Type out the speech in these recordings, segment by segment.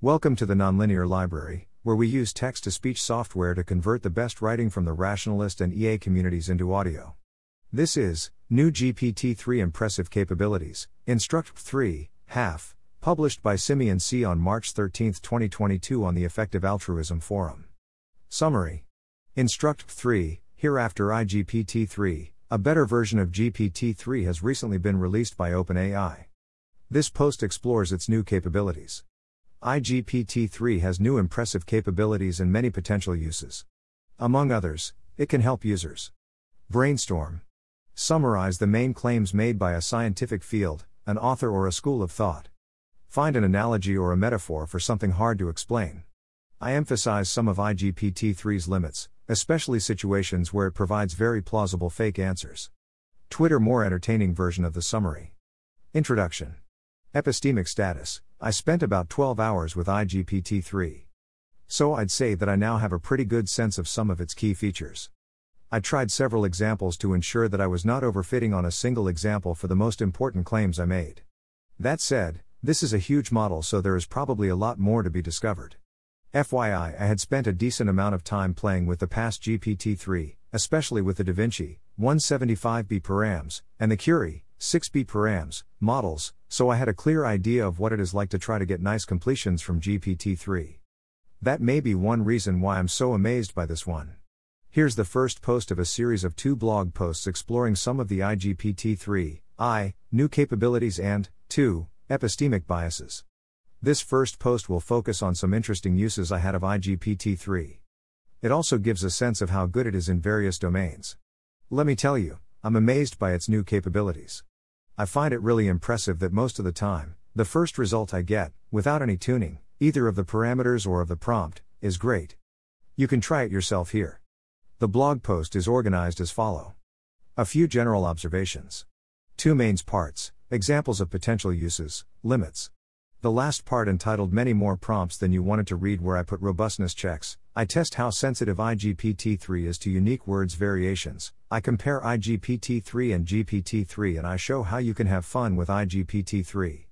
Welcome to the Nonlinear Library, where we use text to speech software to convert the best writing from the rationalist and EA communities into audio. This is New GPT 3 Impressive Capabilities, Instruct 3, half, published by Simeon C. on March 13, 2022, on the Effective Altruism Forum. Summary Instruct 3, hereafter iGPT 3, a better version of GPT 3 has recently been released by OpenAI. This post explores its new capabilities iGPT 3 has new impressive capabilities and many potential uses. Among others, it can help users brainstorm, summarize the main claims made by a scientific field, an author, or a school of thought, find an analogy or a metaphor for something hard to explain. I emphasize some of iGPT 3's limits, especially situations where it provides very plausible fake answers. Twitter more entertaining version of the summary. Introduction Epistemic status I spent about 12 hours with iGPT 3. So I'd say that I now have a pretty good sense of some of its key features. I tried several examples to ensure that I was not overfitting on a single example for the most important claims I made. That said, this is a huge model, so there is probably a lot more to be discovered. FYI, I had spent a decent amount of time playing with the past GPT 3, especially with the Davinci 175B params, and the Curie 6B params models, so I had a clear idea of what it is like to try to get nice completions from GPT 3. That may be one reason why I'm so amazed by this one. Here's the first post of a series of two blog posts exploring some of the iGPT 3, I, new capabilities and, 2, epistemic biases. This first post will focus on some interesting uses I had of iGPT 3. It also gives a sense of how good it is in various domains. Let me tell you, I'm amazed by its new capabilities. I find it really impressive that most of the time, the first result I get, without any tuning, either of the parameters or of the prompt, is great. You can try it yourself here. The blog post is organized as follow. A few general observations. Two mains parts, examples of potential uses, limits. The last part entitled Many More Prompts Than You Wanted to Read, where I put robustness checks. I test how sensitive iGPT 3 is to unique words variations. I compare iGPT 3 and GPT 3 and I show how you can have fun with iGPT 3.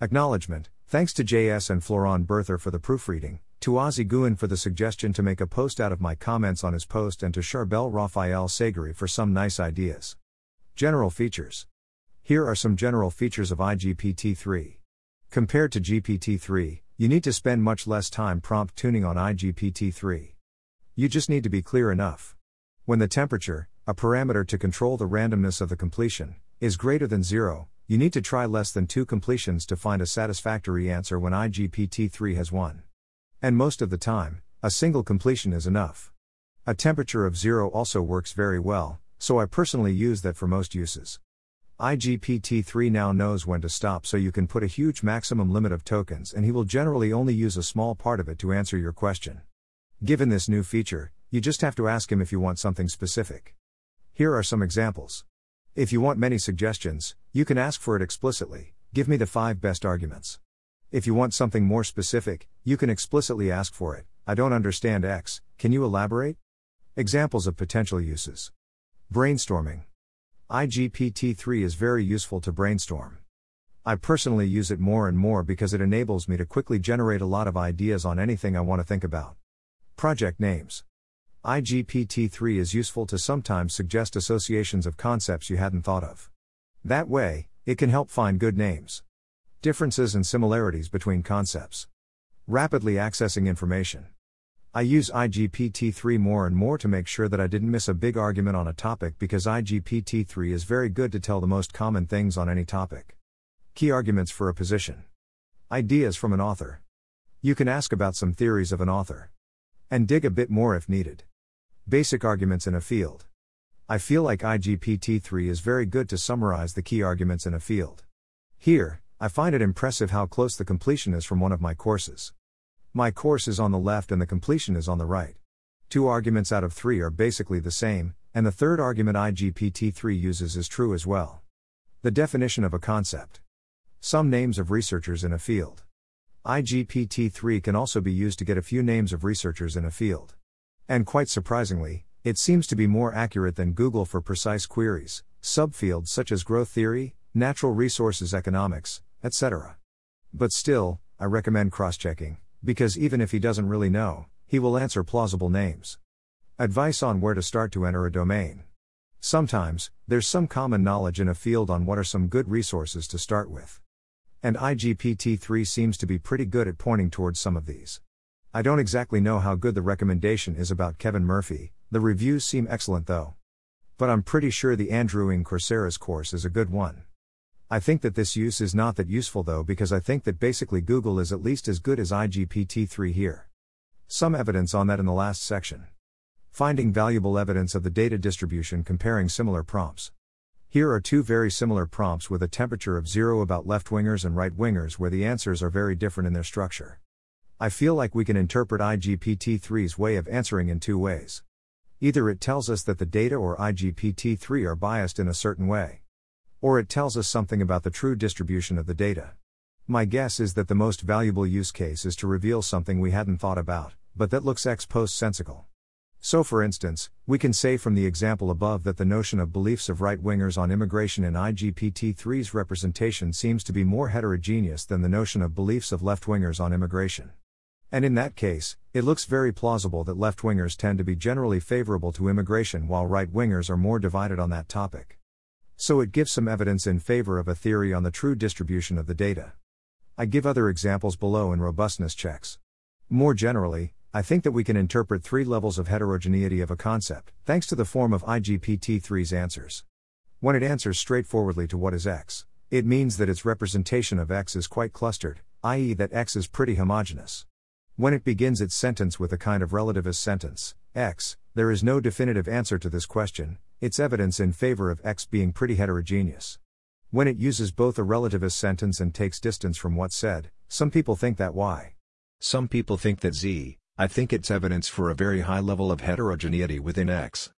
Acknowledgement Thanks to JS and Florent Berthet for the proofreading, to Ozzie Gooen for the suggestion to make a post out of my comments on his post, and to Charbel Raphael Segerie for some nice ideas. General features. Here are some general features of iGPT 3. Compared to GPT 3, you need to spend much less time prompt tuning on iGPT 3. You just need to be clear enough. When the temperature, a parameter to control the randomness of the completion, is greater than zero, you need to try less than two completions to find a satisfactory answer when iGPT 3 has one. And most of the time, a single completion is enough. A temperature of zero also works very well, so I personally use that for most uses. IGPT3 now knows when to stop so you can put a huge maximum limit of tokens and he will generally only use a small part of it to answer your question. Given this new feature, you just have to ask him if you want something specific. Here are some examples. If you want many suggestions, you can ask for it explicitly give me the five best arguments. If you want something more specific, you can explicitly ask for it I don't understand X, can you elaborate? Examples of potential uses Brainstorming. IGPT 3 is very useful to brainstorm. I personally use it more and more because it enables me to quickly generate a lot of ideas on anything I want to think about. Project names. IGPT 3 is useful to sometimes suggest associations of concepts you hadn't thought of. That way, it can help find good names. Differences and similarities between concepts. Rapidly accessing information. I use IGPT3 more and more to make sure that I didn't miss a big argument on a topic because IGPT3 is very good to tell the most common things on any topic. Key arguments for a position. Ideas from an author. You can ask about some theories of an author. And dig a bit more if needed. Basic arguments in a field. I feel like IGPT3 is very good to summarize the key arguments in a field. Here, I find it impressive how close the completion is from one of my courses. My course is on the left and the completion is on the right. Two arguments out of three are basically the same, and the third argument IGPT3 uses is true as well. The definition of a concept. Some names of researchers in a field. IGPT3 can also be used to get a few names of researchers in a field. And quite surprisingly, it seems to be more accurate than Google for precise queries, subfields such as growth theory, natural resources economics, etc. But still, I recommend cross checking. Because even if he doesn't really know, he will answer plausible names. Advice on where to start to enter a domain. Sometimes, there's some common knowledge in a field on what are some good resources to start with. And IGPT 3 seems to be pretty good at pointing towards some of these. I don't exactly know how good the recommendation is about Kevin Murphy, the reviews seem excellent though. But I'm pretty sure the Andrew Ng Coursera's course is a good one. I think that this use is not that useful though because I think that basically Google is at least as good as IGPT 3 here. Some evidence on that in the last section. Finding valuable evidence of the data distribution comparing similar prompts. Here are two very similar prompts with a temperature of zero about left wingers and right wingers where the answers are very different in their structure. I feel like we can interpret IGPT 3's way of answering in two ways. Either it tells us that the data or IGPT 3 are biased in a certain way, or it tells us something about the true distribution of the data. My guess is that the most valuable use case is to reveal something we hadn't thought about, but that looks ex post sensical. So, for instance, we can say from the example above that the notion of beliefs of right wingers on immigration in IGPT 3's representation seems to be more heterogeneous than the notion of beliefs of left wingers on immigration. And in that case, it looks very plausible that left wingers tend to be generally favorable to immigration while right wingers are more divided on that topic. So it gives some evidence in favor of a theory on the true distribution of the data. I give other examples below in robustness checks. More generally, I think that we can interpret three levels of heterogeneity of a concept, thanks to the form of IGPT 3's answers. When it answers straightforwardly to what is X, it means that its representation of X is quite clustered, i.e., that X is pretty homogeneous. When it begins its sentence with a kind of relativist sentence, X, there is no definitive answer to this question, it's evidence in favor of X being pretty heterogeneous. When it uses both a relativist sentence and takes distance from what's said, some people think that Y. Some people think that Z, I think it's evidence for a very high level of heterogeneity within X.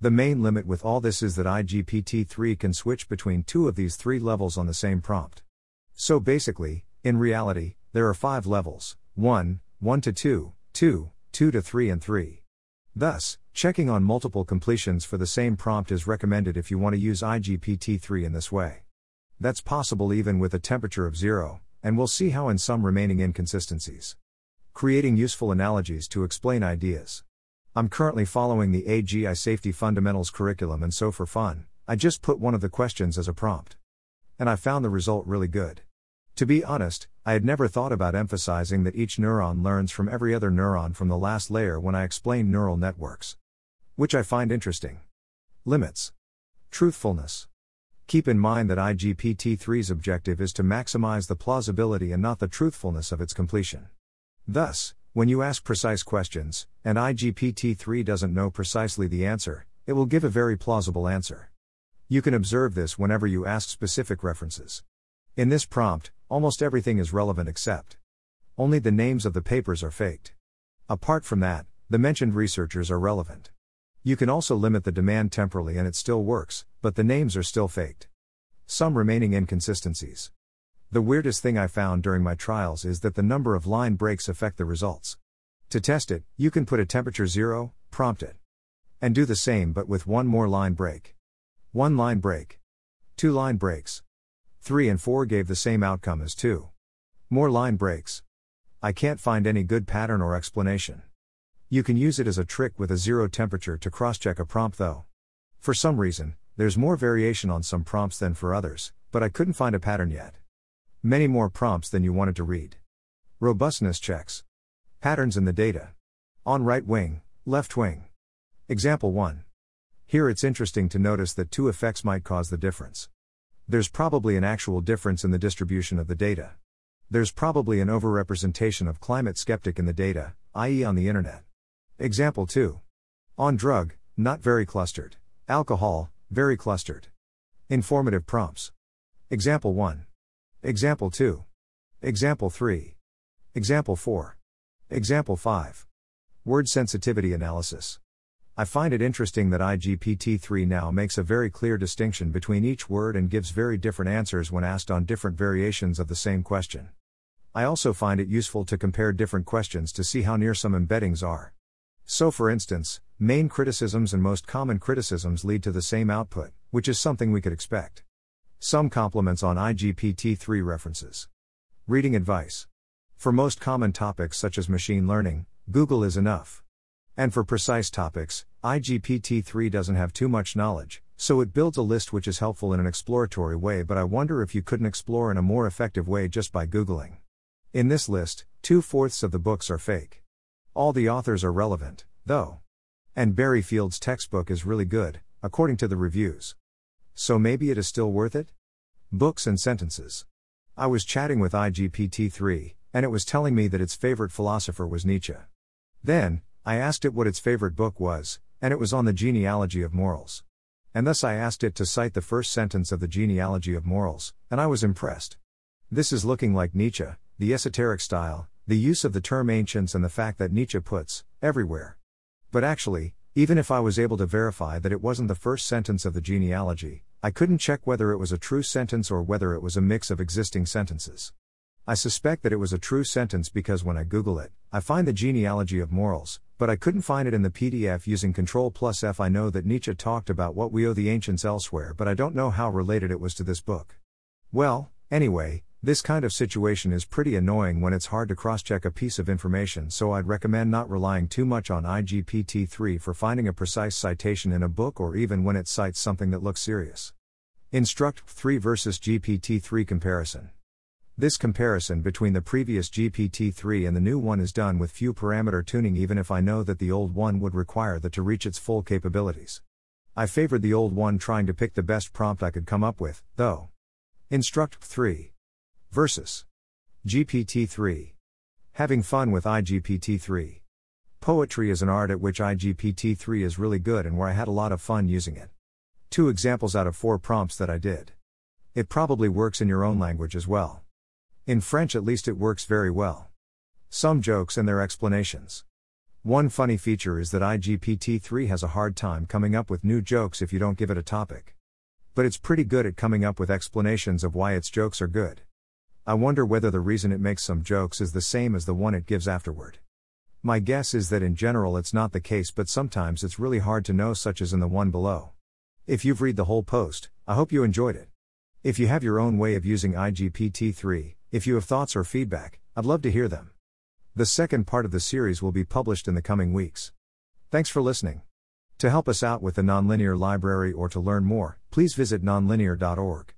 The main limit with all this is that IGPT3 can switch between two of these three levels on the same prompt. So basically, in reality, there are five levels 1, 1 to 2, 2, 2 to 3, and 3. Thus, checking on multiple completions for the same prompt is recommended if you want to use IGPT3 in this way. That's possible even with a temperature of 0, and we'll see how in some remaining inconsistencies. Creating useful analogies to explain ideas. I'm currently following the AGI Safety Fundamentals curriculum, and so for fun, I just put one of the questions as a prompt. And I found the result really good. To be honest, I had never thought about emphasizing that each neuron learns from every other neuron from the last layer when I explain neural networks. Which I find interesting. Limits. Truthfulness. Keep in mind that IGPT 3's objective is to maximize the plausibility and not the truthfulness of its completion. Thus, when you ask precise questions, and IGPT 3 doesn't know precisely the answer, it will give a very plausible answer. You can observe this whenever you ask specific references. In this prompt, almost everything is relevant except only the names of the papers are faked. Apart from that, the mentioned researchers are relevant. You can also limit the demand temporally and it still works, but the names are still faked. Some remaining inconsistencies. The weirdest thing I found during my trials is that the number of line breaks affect the results. To test it, you can put a temperature 0, prompt it. And do the same but with one more line break. One line break. Two line breaks. 3 and 4 gave the same outcome as 2. More line breaks. I can't find any good pattern or explanation. You can use it as a trick with a zero temperature to cross check a prompt though. For some reason, there's more variation on some prompts than for others, but I couldn't find a pattern yet. Many more prompts than you wanted to read. Robustness checks. Patterns in the data. On right wing, left wing. Example 1. Here it's interesting to notice that two effects might cause the difference. There's probably an actual difference in the distribution of the data. There's probably an overrepresentation of climate skeptic in the data, i.e., on the internet. Example 2. On drug, not very clustered. Alcohol, very clustered. Informative prompts. Example 1. Example 2. Example 3. Example 4. Example 5. Word sensitivity analysis. I find it interesting that IGPT 3 now makes a very clear distinction between each word and gives very different answers when asked on different variations of the same question. I also find it useful to compare different questions to see how near some embeddings are. So, for instance, main criticisms and most common criticisms lead to the same output, which is something we could expect. Some compliments on IGPT 3 references. Reading advice. For most common topics such as machine learning, Google is enough. And for precise topics, IGPT 3 doesn't have too much knowledge, so it builds a list which is helpful in an exploratory way, but I wonder if you couldn't explore in a more effective way just by Googling. In this list, two fourths of the books are fake. All the authors are relevant, though. And Barry Field's textbook is really good, according to the reviews. So maybe it is still worth it? Books and sentences. I was chatting with IGPT 3, and it was telling me that its favorite philosopher was Nietzsche. Then, I asked it what its favorite book was, and it was on the genealogy of morals. And thus I asked it to cite the first sentence of the genealogy of morals, and I was impressed. This is looking like Nietzsche, the esoteric style, the use of the term ancients, and the fact that Nietzsche puts, everywhere. But actually, even if I was able to verify that it wasn't the first sentence of the genealogy, I couldn't check whether it was a true sentence or whether it was a mix of existing sentences. I suspect that it was a true sentence because when I Google it, I find the genealogy of morals, but I couldn't find it in the PDF using Control plus F. I know that Nietzsche talked about what we owe the ancients elsewhere, but I don't know how related it was to this book. Well, anyway, this kind of situation is pretty annoying when it's hard to cross check a piece of information, so I'd recommend not relying too much on IGPT 3 for finding a precise citation in a book or even when it cites something that looks serious. Instruct 3 versus GPT 3 comparison. This comparison between the previous GPT-3 and the new one is done with few parameter tuning even if I know that the old one would require that to reach its full capabilities. I favored the old one trying to pick the best prompt I could come up with, though. Instruct 3 versus GPT-3. Having fun with IGPT-3. Poetry is an art at which IGPT-3 is really good and where I had a lot of fun using it. Two examples out of four prompts that I did. It probably works in your own language as well. In French, at least, it works very well. Some jokes and their explanations. One funny feature is that IGPT 3 has a hard time coming up with new jokes if you don't give it a topic. But it's pretty good at coming up with explanations of why its jokes are good. I wonder whether the reason it makes some jokes is the same as the one it gives afterward. My guess is that in general it's not the case, but sometimes it's really hard to know, such as in the one below. If you've read the whole post, I hope you enjoyed it. If you have your own way of using IGPT 3, if you have thoughts or feedback, I'd love to hear them. The second part of the series will be published in the coming weeks. Thanks for listening. To help us out with the Nonlinear Library or to learn more, please visit nonlinear.org.